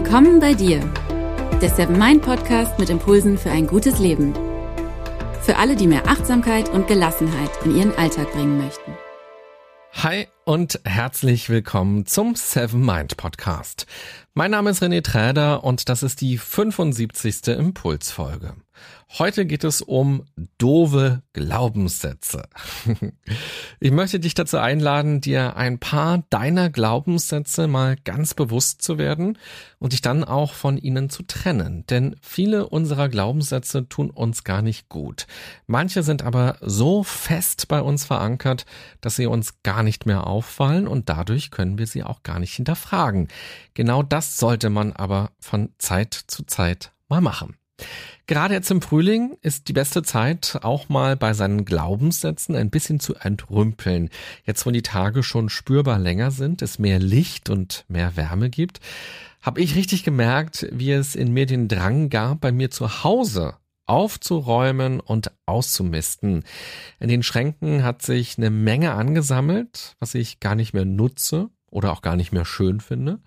Willkommen bei dir, der Seven Mind Podcast mit Impulsen für ein gutes Leben. Für alle, die mehr Achtsamkeit und Gelassenheit in ihren Alltag bringen möchten. Hi und herzlich willkommen zum Seven Mind Podcast. Mein Name ist René Träder und das ist die 75. Impulsfolge. Heute geht es um doofe Glaubenssätze. Ich möchte dich dazu einladen, dir ein paar deiner Glaubenssätze mal ganz bewusst zu werden und dich dann auch von ihnen zu trennen. Denn viele unserer Glaubenssätze tun uns gar nicht gut. Manche sind aber so fest bei uns verankert, dass sie uns gar nicht mehr auffallen und dadurch können wir sie auch gar nicht hinterfragen. Genau das sollte man aber von Zeit zu Zeit mal machen. Gerade jetzt im Frühling ist die beste Zeit, auch mal bei seinen Glaubenssätzen ein bisschen zu entrümpeln. Jetzt, wo die Tage schon spürbar länger sind, es mehr Licht und mehr Wärme gibt, habe ich richtig gemerkt, wie es in mir den Drang gab, bei mir zu Hause aufzuräumen und auszumisten. In den Schränken hat sich eine Menge angesammelt, was ich gar nicht mehr nutze oder auch gar nicht mehr schön finde.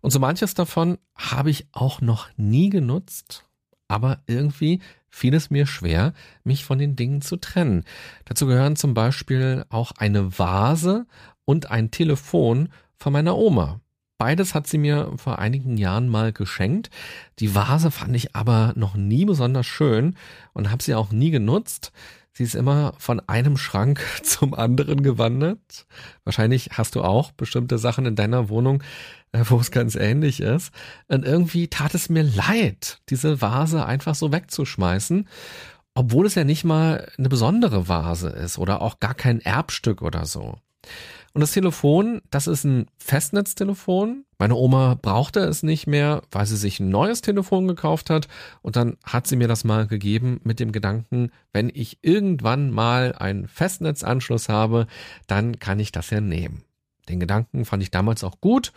Und so manches davon habe ich auch noch nie genutzt aber irgendwie fiel es mir schwer, mich von den Dingen zu trennen. Dazu gehören zum Beispiel auch eine Vase und ein Telefon von meiner Oma. Beides hat sie mir vor einigen Jahren mal geschenkt. Die Vase fand ich aber noch nie besonders schön und habe sie auch nie genutzt. Sie ist immer von einem Schrank zum anderen gewandert. Wahrscheinlich hast du auch bestimmte Sachen in deiner Wohnung, äh, wo es ganz ähnlich ist. Und irgendwie tat es mir leid, diese Vase einfach so wegzuschmeißen, obwohl es ja nicht mal eine besondere Vase ist oder auch gar kein Erbstück oder so. Und das Telefon, das ist ein Festnetztelefon. Meine Oma brauchte es nicht mehr, weil sie sich ein neues Telefon gekauft hat. Und dann hat sie mir das mal gegeben mit dem Gedanken, wenn ich irgendwann mal einen Festnetzanschluss habe, dann kann ich das ja nehmen. Den Gedanken fand ich damals auch gut.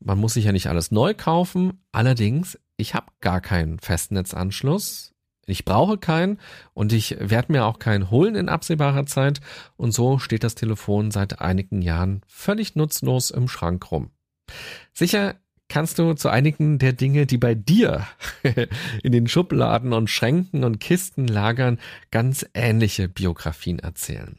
Man muss sich ja nicht alles neu kaufen. Allerdings, ich habe gar keinen Festnetzanschluss. Ich brauche keinen und ich werde mir auch keinen holen in absehbarer Zeit. Und so steht das Telefon seit einigen Jahren völlig nutzlos im Schrank rum. Sicher kannst du zu einigen der Dinge, die bei dir in den Schubladen und Schränken und Kisten lagern, ganz ähnliche Biografien erzählen.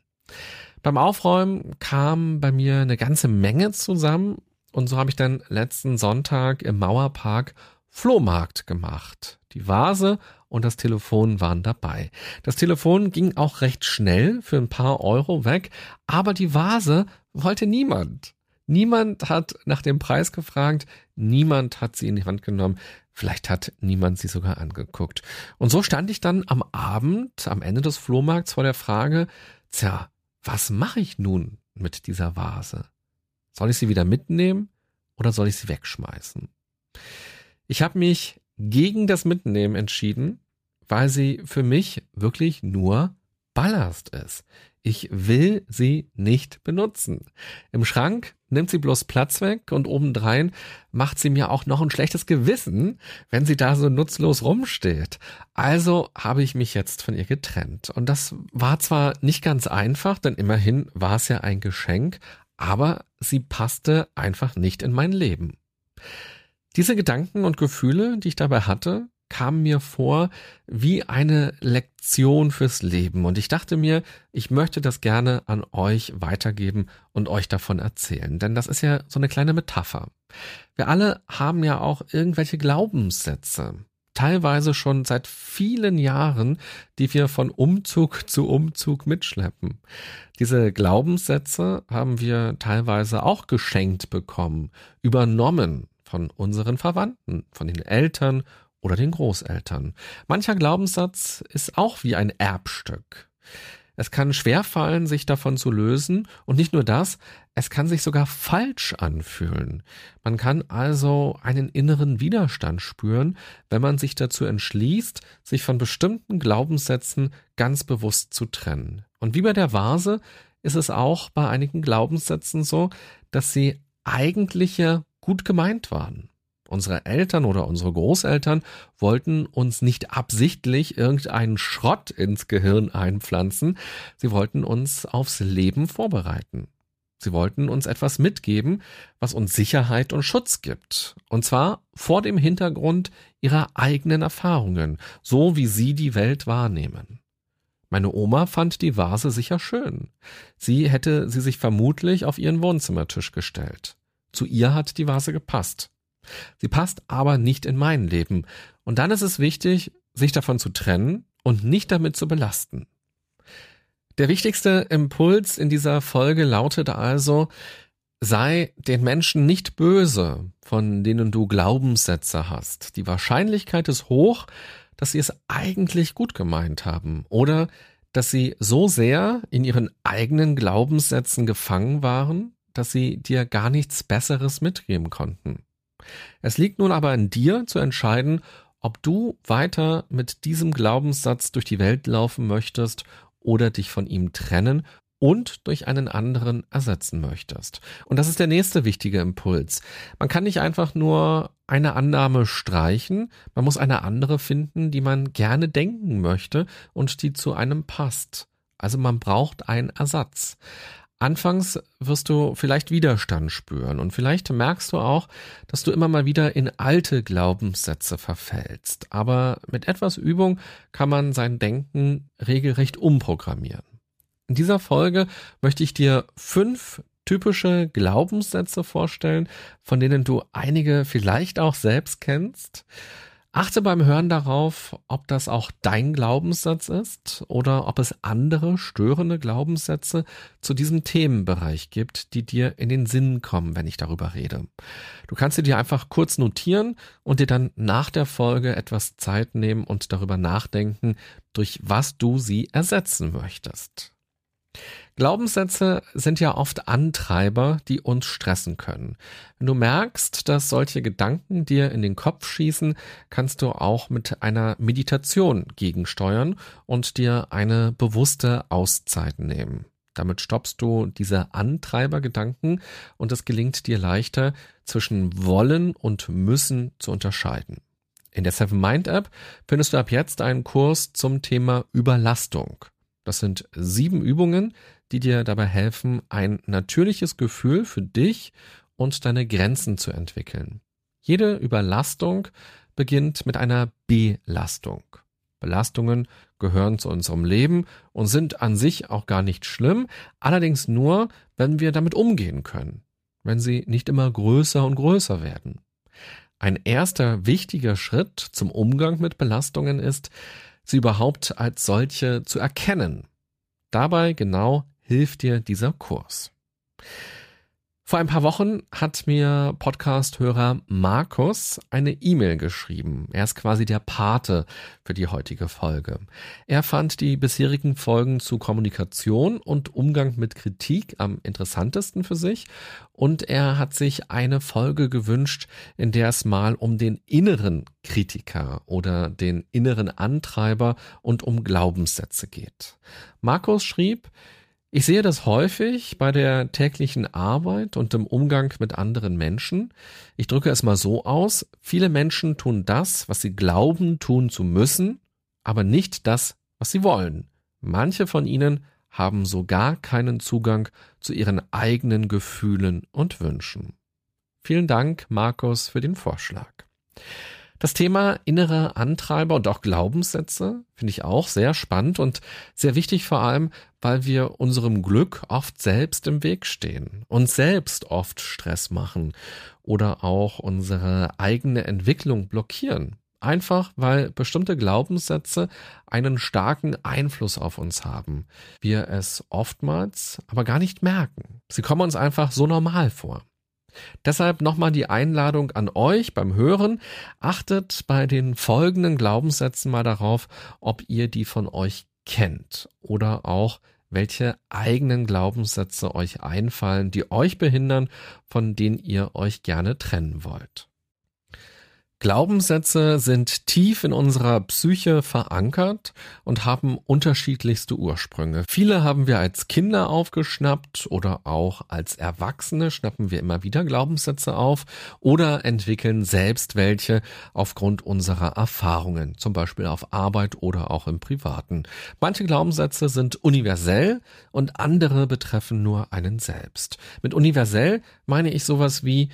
Beim Aufräumen kam bei mir eine ganze Menge zusammen und so habe ich dann letzten Sonntag im Mauerpark Flohmarkt gemacht. Die Vase und das Telefon waren dabei. Das Telefon ging auch recht schnell für ein paar Euro weg, aber die Vase wollte niemand. Niemand hat nach dem Preis gefragt, niemand hat sie in die Hand genommen, vielleicht hat niemand sie sogar angeguckt. Und so stand ich dann am Abend, am Ende des Flohmarkts vor der Frage, tja, was mache ich nun mit dieser Vase? Soll ich sie wieder mitnehmen oder soll ich sie wegschmeißen? Ich habe mich gegen das Mitnehmen entschieden, weil sie für mich wirklich nur Ballast ist. Ich will sie nicht benutzen. Im Schrank nimmt sie bloß Platz weg und obendrein macht sie mir auch noch ein schlechtes Gewissen, wenn sie da so nutzlos rumsteht. Also habe ich mich jetzt von ihr getrennt. Und das war zwar nicht ganz einfach, denn immerhin war es ja ein Geschenk, aber sie passte einfach nicht in mein Leben. Diese Gedanken und Gefühle, die ich dabei hatte, kamen mir vor wie eine Lektion fürs Leben. Und ich dachte mir, ich möchte das gerne an euch weitergeben und euch davon erzählen. Denn das ist ja so eine kleine Metapher. Wir alle haben ja auch irgendwelche Glaubenssätze. Teilweise schon seit vielen Jahren, die wir von Umzug zu Umzug mitschleppen. Diese Glaubenssätze haben wir teilweise auch geschenkt bekommen, übernommen von unseren Verwandten, von den Eltern oder den Großeltern. Mancher Glaubenssatz ist auch wie ein Erbstück. Es kann schwerfallen, sich davon zu lösen, und nicht nur das, es kann sich sogar falsch anfühlen. Man kann also einen inneren Widerstand spüren, wenn man sich dazu entschließt, sich von bestimmten Glaubenssätzen ganz bewusst zu trennen. Und wie bei der Vase ist es auch bei einigen Glaubenssätzen so, dass sie eigentlich ja gut gemeint waren. Unsere Eltern oder unsere Großeltern wollten uns nicht absichtlich irgendeinen Schrott ins Gehirn einpflanzen, sie wollten uns aufs Leben vorbereiten. Sie wollten uns etwas mitgeben, was uns Sicherheit und Schutz gibt. Und zwar vor dem Hintergrund ihrer eigenen Erfahrungen, so wie sie die Welt wahrnehmen. Meine Oma fand die Vase sicher schön. Sie hätte sie sich vermutlich auf ihren Wohnzimmertisch gestellt. Zu ihr hat die Vase gepasst. Sie passt aber nicht in mein Leben. Und dann ist es wichtig, sich davon zu trennen und nicht damit zu belasten. Der wichtigste Impuls in dieser Folge lautet also, sei den Menschen nicht böse, von denen du Glaubenssätze hast. Die Wahrscheinlichkeit ist hoch, dass sie es eigentlich gut gemeint haben oder dass sie so sehr in ihren eigenen Glaubenssätzen gefangen waren, dass sie dir gar nichts Besseres mitgeben konnten. Es liegt nun aber an dir zu entscheiden, ob du weiter mit diesem Glaubenssatz durch die Welt laufen möchtest oder dich von ihm trennen und durch einen anderen ersetzen möchtest. Und das ist der nächste wichtige Impuls. Man kann nicht einfach nur eine Annahme streichen, man muss eine andere finden, die man gerne denken möchte und die zu einem passt. Also man braucht einen Ersatz. Anfangs wirst du vielleicht Widerstand spüren und vielleicht merkst du auch, dass du immer mal wieder in alte Glaubenssätze verfällst. Aber mit etwas Übung kann man sein Denken regelrecht umprogrammieren. In dieser Folge möchte ich dir fünf typische Glaubenssätze vorstellen, von denen du einige vielleicht auch selbst kennst. Achte beim Hören darauf, ob das auch dein Glaubenssatz ist oder ob es andere störende Glaubenssätze zu diesem Themenbereich gibt, die dir in den Sinn kommen, wenn ich darüber rede. Du kannst sie dir einfach kurz notieren und dir dann nach der Folge etwas Zeit nehmen und darüber nachdenken, durch was du sie ersetzen möchtest. Glaubenssätze sind ja oft Antreiber, die uns stressen können. Wenn du merkst, dass solche Gedanken dir in den Kopf schießen, kannst du auch mit einer Meditation gegensteuern und dir eine bewusste Auszeit nehmen. Damit stoppst du diese Antreibergedanken und es gelingt dir leichter, zwischen wollen und müssen zu unterscheiden. In der Seven Mind App findest du ab jetzt einen Kurs zum Thema Überlastung. Das sind sieben Übungen, die dir dabei helfen, ein natürliches Gefühl für dich und deine Grenzen zu entwickeln. Jede Überlastung beginnt mit einer Belastung. Belastungen gehören zu unserem Leben und sind an sich auch gar nicht schlimm, allerdings nur, wenn wir damit umgehen können, wenn sie nicht immer größer und größer werden. Ein erster wichtiger Schritt zum Umgang mit Belastungen ist, sie überhaupt als solche zu erkennen. Dabei genau hilft dir dieser Kurs. Vor ein paar Wochen hat mir Podcast-Hörer Markus eine E-Mail geschrieben. Er ist quasi der Pate für die heutige Folge. Er fand die bisherigen Folgen zu Kommunikation und Umgang mit Kritik am interessantesten für sich und er hat sich eine Folge gewünscht, in der es mal um den inneren Kritiker oder den inneren Antreiber und um Glaubenssätze geht. Markus schrieb, ich sehe das häufig bei der täglichen Arbeit und im Umgang mit anderen Menschen. Ich drücke es mal so aus, viele Menschen tun das, was sie glauben tun zu müssen, aber nicht das, was sie wollen. Manche von ihnen haben sogar keinen Zugang zu ihren eigenen Gefühlen und Wünschen. Vielen Dank, Markus, für den Vorschlag. Das Thema innere Antreiber und auch Glaubenssätze finde ich auch sehr spannend und sehr wichtig vor allem, weil wir unserem Glück oft selbst im Weg stehen, uns selbst oft Stress machen oder auch unsere eigene Entwicklung blockieren. Einfach weil bestimmte Glaubenssätze einen starken Einfluss auf uns haben. Wir es oftmals aber gar nicht merken. Sie kommen uns einfach so normal vor. Deshalb nochmal die Einladung an euch beim Hören. Achtet bei den folgenden Glaubenssätzen mal darauf, ob ihr die von euch kennt oder auch welche eigenen Glaubenssätze euch einfallen, die euch behindern, von denen ihr euch gerne trennen wollt. Glaubenssätze sind tief in unserer Psyche verankert und haben unterschiedlichste Ursprünge. Viele haben wir als Kinder aufgeschnappt oder auch als Erwachsene schnappen wir immer wieder Glaubenssätze auf oder entwickeln selbst welche aufgrund unserer Erfahrungen, zum Beispiel auf Arbeit oder auch im Privaten. Manche Glaubenssätze sind universell und andere betreffen nur einen selbst. Mit universell meine ich sowas wie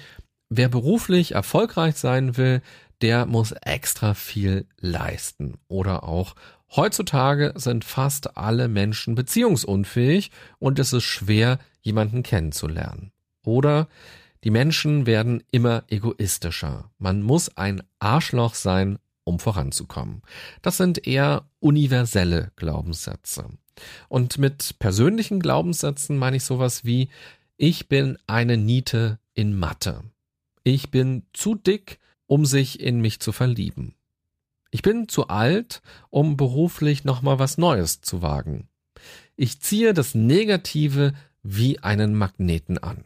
Wer beruflich erfolgreich sein will, der muss extra viel leisten. Oder auch heutzutage sind fast alle Menschen beziehungsunfähig und es ist schwer, jemanden kennenzulernen. Oder die Menschen werden immer egoistischer. Man muss ein Arschloch sein, um voranzukommen. Das sind eher universelle Glaubenssätze. Und mit persönlichen Glaubenssätzen meine ich sowas wie, ich bin eine Niete in Mathe. Ich bin zu dick, um sich in mich zu verlieben. Ich bin zu alt, um beruflich nochmal was Neues zu wagen. Ich ziehe das Negative wie einen Magneten an.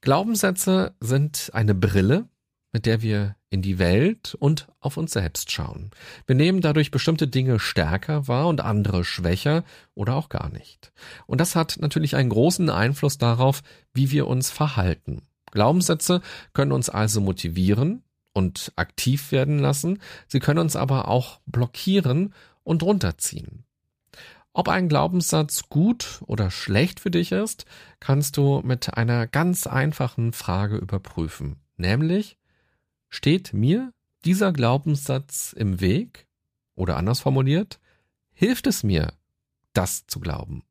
Glaubenssätze sind eine Brille, mit der wir in die Welt und auf uns selbst schauen. Wir nehmen dadurch bestimmte Dinge stärker wahr und andere schwächer oder auch gar nicht. Und das hat natürlich einen großen Einfluss darauf, wie wir uns verhalten. Glaubenssätze können uns also motivieren und aktiv werden lassen, sie können uns aber auch blockieren und runterziehen. Ob ein Glaubenssatz gut oder schlecht für dich ist, kannst du mit einer ganz einfachen Frage überprüfen, nämlich steht mir dieser Glaubenssatz im Weg oder anders formuliert, hilft es mir, das zu glauben?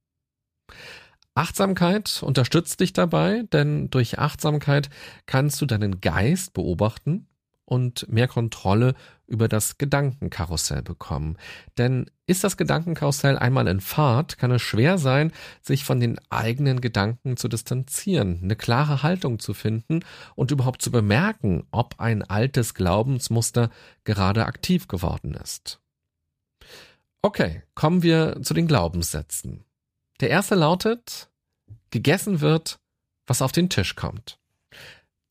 Achtsamkeit unterstützt dich dabei, denn durch Achtsamkeit kannst du deinen Geist beobachten und mehr Kontrolle über das Gedankenkarussell bekommen. Denn ist das Gedankenkarussell einmal in Fahrt, kann es schwer sein, sich von den eigenen Gedanken zu distanzieren, eine klare Haltung zu finden und überhaupt zu bemerken, ob ein altes Glaubensmuster gerade aktiv geworden ist. Okay, kommen wir zu den Glaubenssätzen. Der erste lautet, gegessen wird, was auf den Tisch kommt.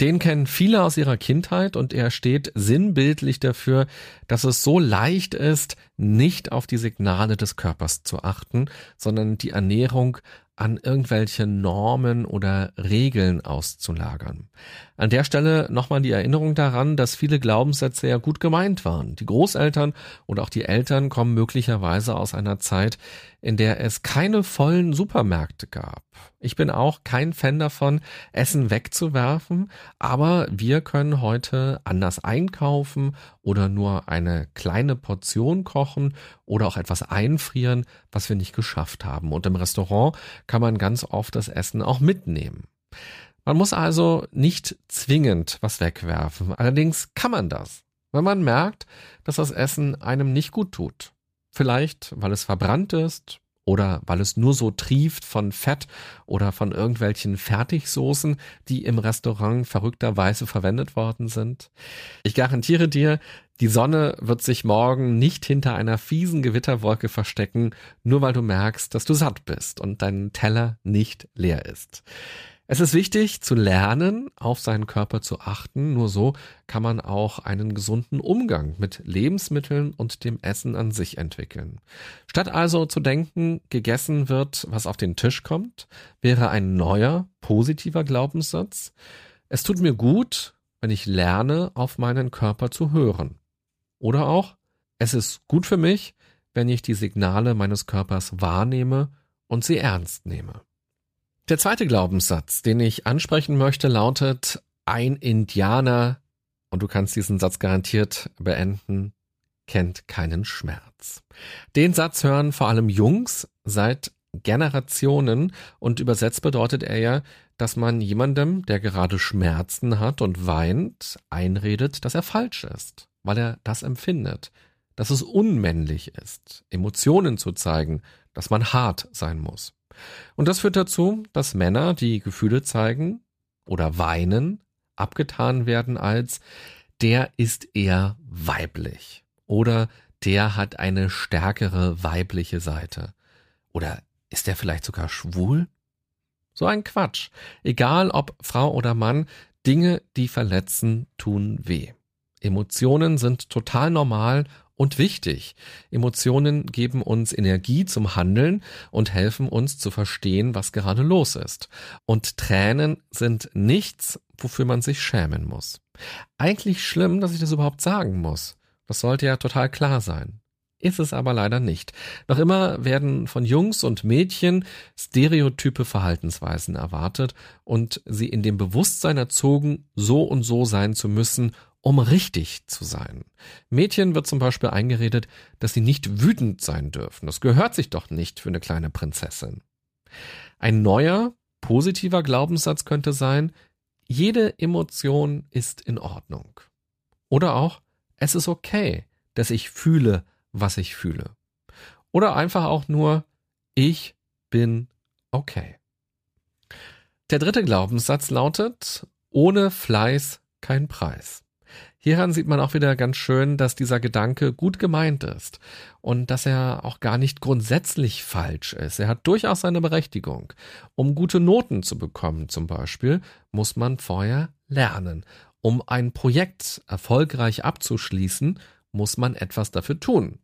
Den kennen viele aus ihrer Kindheit und er steht sinnbildlich dafür, dass es so leicht ist, nicht auf die Signale des Körpers zu achten, sondern die Ernährung an irgendwelche Normen oder Regeln auszulagern. An der Stelle nochmal die Erinnerung daran, dass viele Glaubenssätze ja gut gemeint waren. Die Großeltern und auch die Eltern kommen möglicherweise aus einer Zeit, in der es keine vollen Supermärkte gab. Ich bin auch kein Fan davon, Essen wegzuwerfen, aber wir können heute anders einkaufen oder nur eine kleine Portion kochen oder auch etwas einfrieren, was wir nicht geschafft haben. Und im Restaurant kann man ganz oft das Essen auch mitnehmen. Man muss also nicht zwingend was wegwerfen. Allerdings kann man das, wenn man merkt, dass das Essen einem nicht gut tut. Vielleicht, weil es verbrannt ist oder weil es nur so trieft von Fett oder von irgendwelchen Fertigsoßen, die im Restaurant verrückterweise verwendet worden sind. Ich garantiere dir, die Sonne wird sich morgen nicht hinter einer fiesen Gewitterwolke verstecken, nur weil du merkst, dass du satt bist und dein Teller nicht leer ist. Es ist wichtig zu lernen, auf seinen Körper zu achten. Nur so kann man auch einen gesunden Umgang mit Lebensmitteln und dem Essen an sich entwickeln. Statt also zu denken, gegessen wird, was auf den Tisch kommt, wäre ein neuer, positiver Glaubenssatz. Es tut mir gut, wenn ich lerne, auf meinen Körper zu hören. Oder auch, es ist gut für mich, wenn ich die Signale meines Körpers wahrnehme und sie ernst nehme. Der zweite Glaubenssatz, den ich ansprechen möchte, lautet, ein Indianer, und du kannst diesen Satz garantiert beenden, kennt keinen Schmerz. Den Satz hören vor allem Jungs seit Generationen und übersetzt bedeutet er ja, dass man jemandem, der gerade Schmerzen hat und weint, einredet, dass er falsch ist, weil er das empfindet, dass es unmännlich ist, Emotionen zu zeigen, dass man hart sein muss. Und das führt dazu, dass Männer, die Gefühle zeigen oder weinen, abgetan werden als der ist eher weiblich oder der hat eine stärkere weibliche Seite oder ist der vielleicht sogar schwul? So ein Quatsch. Egal ob Frau oder Mann, Dinge, die verletzen, tun weh. Emotionen sind total normal und wichtig. Emotionen geben uns Energie zum Handeln und helfen uns zu verstehen, was gerade los ist. Und Tränen sind nichts, wofür man sich schämen muss. Eigentlich schlimm, dass ich das überhaupt sagen muss. Das sollte ja total klar sein. Ist es aber leider nicht. Noch immer werden von Jungs und Mädchen stereotype Verhaltensweisen erwartet und sie in dem Bewusstsein erzogen, so und so sein zu müssen, um richtig zu sein. Mädchen wird zum Beispiel eingeredet, dass sie nicht wütend sein dürfen. Das gehört sich doch nicht für eine kleine Prinzessin. Ein neuer, positiver Glaubenssatz könnte sein, jede Emotion ist in Ordnung. Oder auch, es ist okay, dass ich fühle, was ich fühle. Oder einfach auch nur, ich bin okay. Der dritte Glaubenssatz lautet, ohne Fleiß kein Preis. Hieran sieht man auch wieder ganz schön, dass dieser Gedanke gut gemeint ist und dass er auch gar nicht grundsätzlich falsch ist. Er hat durchaus seine Berechtigung. Um gute Noten zu bekommen zum Beispiel, muss man vorher lernen. Um ein Projekt erfolgreich abzuschließen, muss man etwas dafür tun.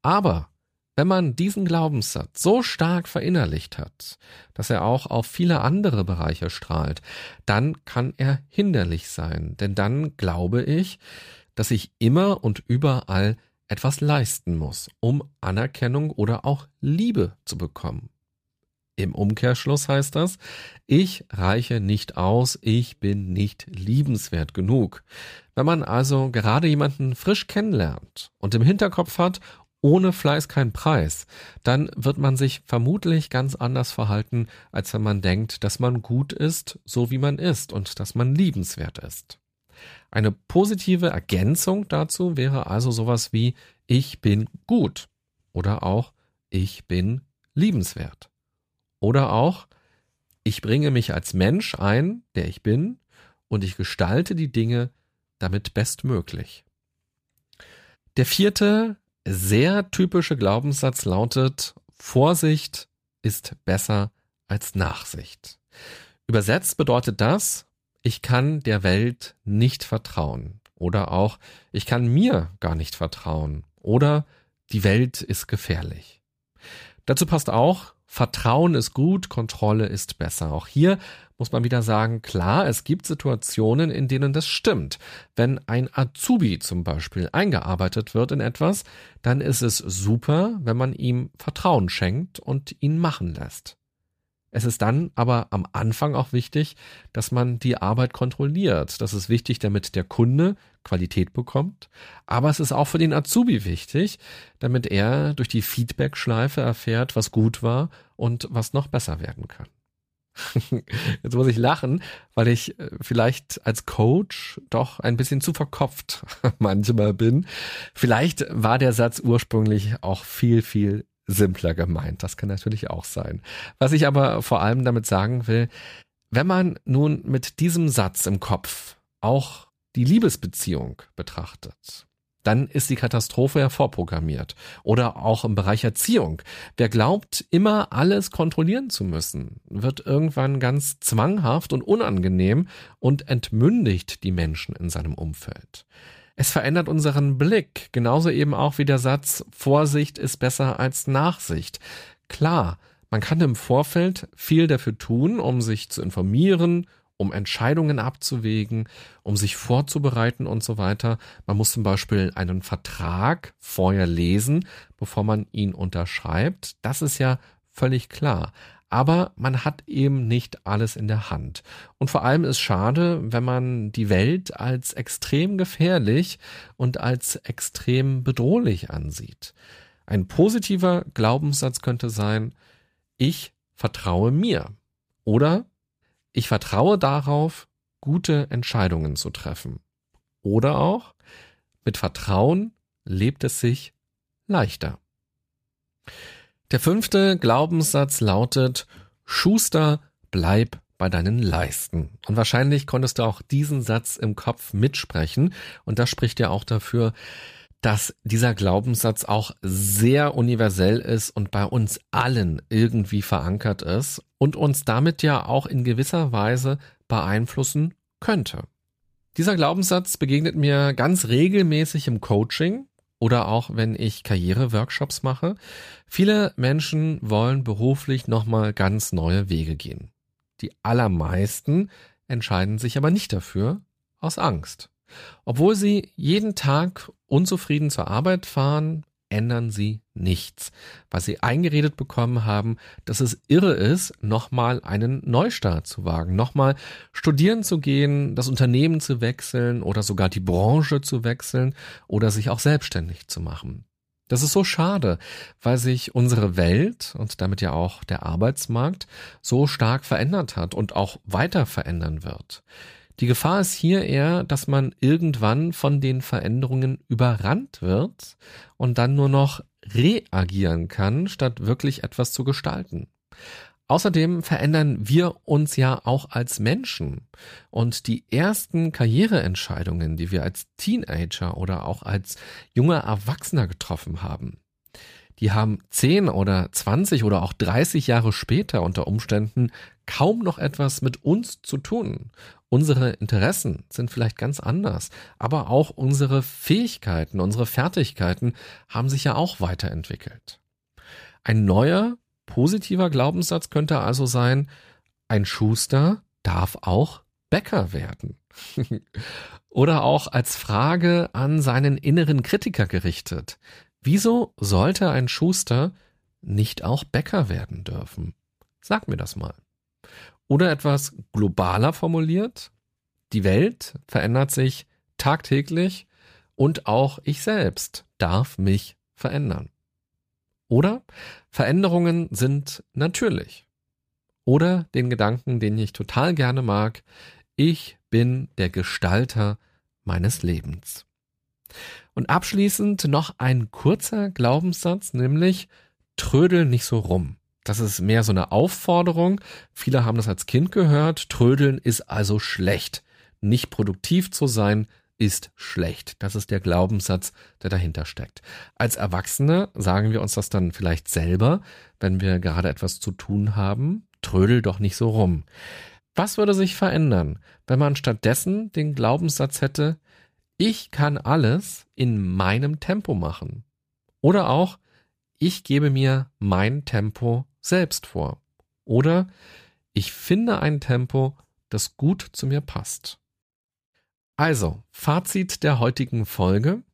Aber wenn man diesen Glaubenssatz so stark verinnerlicht hat, dass er auch auf viele andere Bereiche strahlt, dann kann er hinderlich sein. Denn dann glaube ich, dass ich immer und überall etwas leisten muss, um Anerkennung oder auch Liebe zu bekommen. Im Umkehrschluss heißt das, ich reiche nicht aus, ich bin nicht liebenswert genug. Wenn man also gerade jemanden frisch kennenlernt und im Hinterkopf hat, ohne Fleiß kein Preis, dann wird man sich vermutlich ganz anders verhalten, als wenn man denkt, dass man gut ist, so wie man ist und dass man liebenswert ist. Eine positive Ergänzung dazu wäre also sowas wie ich bin gut oder auch ich bin liebenswert oder auch ich bringe mich als Mensch ein, der ich bin, und ich gestalte die Dinge damit bestmöglich. Der vierte sehr typische Glaubenssatz lautet, Vorsicht ist besser als Nachsicht. Übersetzt bedeutet das, ich kann der Welt nicht vertrauen oder auch ich kann mir gar nicht vertrauen oder die Welt ist gefährlich. Dazu passt auch, Vertrauen ist gut, Kontrolle ist besser. Auch hier muss man wieder sagen, klar, es gibt Situationen, in denen das stimmt. Wenn ein Azubi zum Beispiel eingearbeitet wird in etwas, dann ist es super, wenn man ihm Vertrauen schenkt und ihn machen lässt. Es ist dann aber am Anfang auch wichtig, dass man die Arbeit kontrolliert. Das ist wichtig, damit der Kunde Qualität bekommt. Aber es ist auch für den Azubi wichtig, damit er durch die Feedback-Schleife erfährt, was gut war und was noch besser werden kann. Jetzt muss ich lachen, weil ich äh, vielleicht als Coach doch ein bisschen zu verkopft manchmal bin. Vielleicht war der Satz ursprünglich auch viel, viel simpler gemeint. Das kann natürlich auch sein. Was ich aber vor allem damit sagen will, wenn man nun mit diesem Satz im Kopf auch die Liebesbeziehung betrachtet, dann ist die Katastrophe ja vorprogrammiert. Oder auch im Bereich Erziehung. Wer glaubt, immer alles kontrollieren zu müssen, wird irgendwann ganz zwanghaft und unangenehm und entmündigt die Menschen in seinem Umfeld. Es verändert unseren Blick, genauso eben auch wie der Satz Vorsicht ist besser als Nachsicht. Klar, man kann im Vorfeld viel dafür tun, um sich zu informieren, um Entscheidungen abzuwägen, um sich vorzubereiten und so weiter. Man muss zum Beispiel einen Vertrag vorher lesen, bevor man ihn unterschreibt. Das ist ja völlig klar. Aber man hat eben nicht alles in der Hand. Und vor allem ist schade, wenn man die Welt als extrem gefährlich und als extrem bedrohlich ansieht. Ein positiver Glaubenssatz könnte sein, ich vertraue mir. Oder ich vertraue darauf, gute Entscheidungen zu treffen. Oder auch, mit Vertrauen lebt es sich leichter. Der fünfte Glaubenssatz lautet, Schuster, bleib bei deinen Leisten. Und wahrscheinlich konntest du auch diesen Satz im Kopf mitsprechen. Und das spricht ja auch dafür, dass dieser Glaubenssatz auch sehr universell ist und bei uns allen irgendwie verankert ist und uns damit ja auch in gewisser Weise beeinflussen könnte. Dieser Glaubenssatz begegnet mir ganz regelmäßig im Coaching oder auch wenn ich Karriereworkshops mache. Viele Menschen wollen beruflich nochmal ganz neue Wege gehen. Die allermeisten entscheiden sich aber nicht dafür aus Angst. Obwohl sie jeden Tag unzufrieden zur Arbeit fahren, ändern sie nichts, weil sie eingeredet bekommen haben, dass es irre ist, nochmal einen Neustart zu wagen, nochmal studieren zu gehen, das Unternehmen zu wechseln oder sogar die Branche zu wechseln oder sich auch selbstständig zu machen. Das ist so schade, weil sich unsere Welt und damit ja auch der Arbeitsmarkt so stark verändert hat und auch weiter verändern wird. Die Gefahr ist hier eher, dass man irgendwann von den Veränderungen überrannt wird und dann nur noch reagieren kann, statt wirklich etwas zu gestalten. Außerdem verändern wir uns ja auch als Menschen. Und die ersten Karriereentscheidungen, die wir als Teenager oder auch als junger Erwachsener getroffen haben, die haben 10 oder 20 oder auch 30 Jahre später unter Umständen kaum noch etwas mit uns zu tun. Unsere Interessen sind vielleicht ganz anders, aber auch unsere Fähigkeiten, unsere Fertigkeiten haben sich ja auch weiterentwickelt. Ein neuer, positiver Glaubenssatz könnte also sein, ein Schuster darf auch Bäcker werden. Oder auch als Frage an seinen inneren Kritiker gerichtet. Wieso sollte ein Schuster nicht auch Bäcker werden dürfen? Sag mir das mal. Oder etwas globaler formuliert, die Welt verändert sich tagtäglich und auch ich selbst darf mich verändern. Oder Veränderungen sind natürlich. Oder den Gedanken, den ich total gerne mag, ich bin der Gestalter meines Lebens. Und abschließend noch ein kurzer Glaubenssatz, nämlich trödel nicht so rum. Das ist mehr so eine Aufforderung. Viele haben das als Kind gehört. Trödeln ist also schlecht. Nicht produktiv zu sein ist schlecht. Das ist der Glaubenssatz, der dahinter steckt. Als Erwachsene sagen wir uns das dann vielleicht selber, wenn wir gerade etwas zu tun haben. Trödel doch nicht so rum. Was würde sich verändern, wenn man stattdessen den Glaubenssatz hätte, ich kann alles in meinem Tempo machen? Oder auch, ich gebe mir mein Tempo selbst vor. Oder ich finde ein Tempo, das gut zu mir passt. Also, Fazit der heutigen Folge.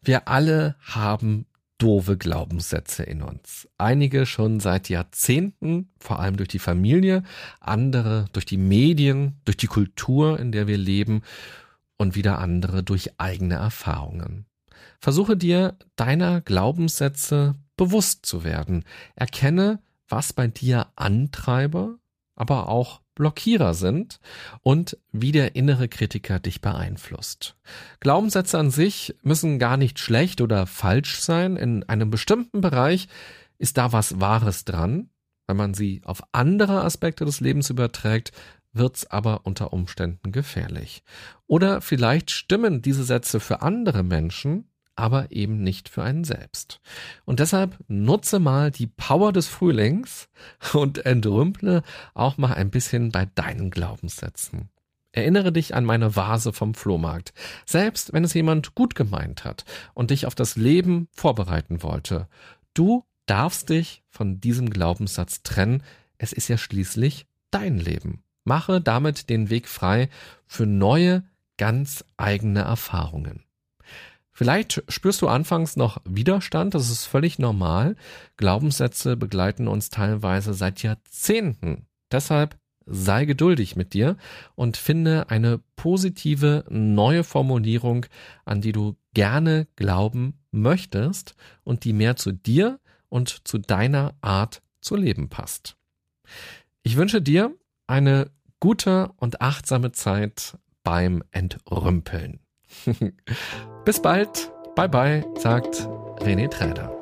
Wir alle haben doofe Glaubenssätze in uns. Einige schon seit Jahrzehnten, vor allem durch die Familie, andere durch die Medien, durch die Kultur, in der wir leben und wieder andere durch eigene Erfahrungen. Versuche dir deiner Glaubenssätze bewusst zu werden. Erkenne, was bei dir Antreiber, aber auch Blockierer sind und wie der innere Kritiker dich beeinflusst. Glaubenssätze an sich müssen gar nicht schlecht oder falsch sein. In einem bestimmten Bereich ist da was Wahres dran. Wenn man sie auf andere Aspekte des Lebens überträgt, wird's aber unter Umständen gefährlich. Oder vielleicht stimmen diese Sätze für andere Menschen, aber eben nicht für einen selbst. Und deshalb nutze mal die Power des Frühlings und entrümple auch mal ein bisschen bei deinen Glaubenssätzen. Erinnere dich an meine Vase vom Flohmarkt. Selbst wenn es jemand gut gemeint hat und dich auf das Leben vorbereiten wollte, du darfst dich von diesem Glaubenssatz trennen. Es ist ja schließlich dein Leben. Mache damit den Weg frei für neue, ganz eigene Erfahrungen. Vielleicht spürst du anfangs noch Widerstand, das ist völlig normal. Glaubenssätze begleiten uns teilweise seit Jahrzehnten. Deshalb sei geduldig mit dir und finde eine positive neue Formulierung, an die du gerne glauben möchtest und die mehr zu dir und zu deiner Art zu leben passt. Ich wünsche dir eine gute und achtsame Zeit beim Entrümpeln. Bis bald. Bye bye, sagt René Träder.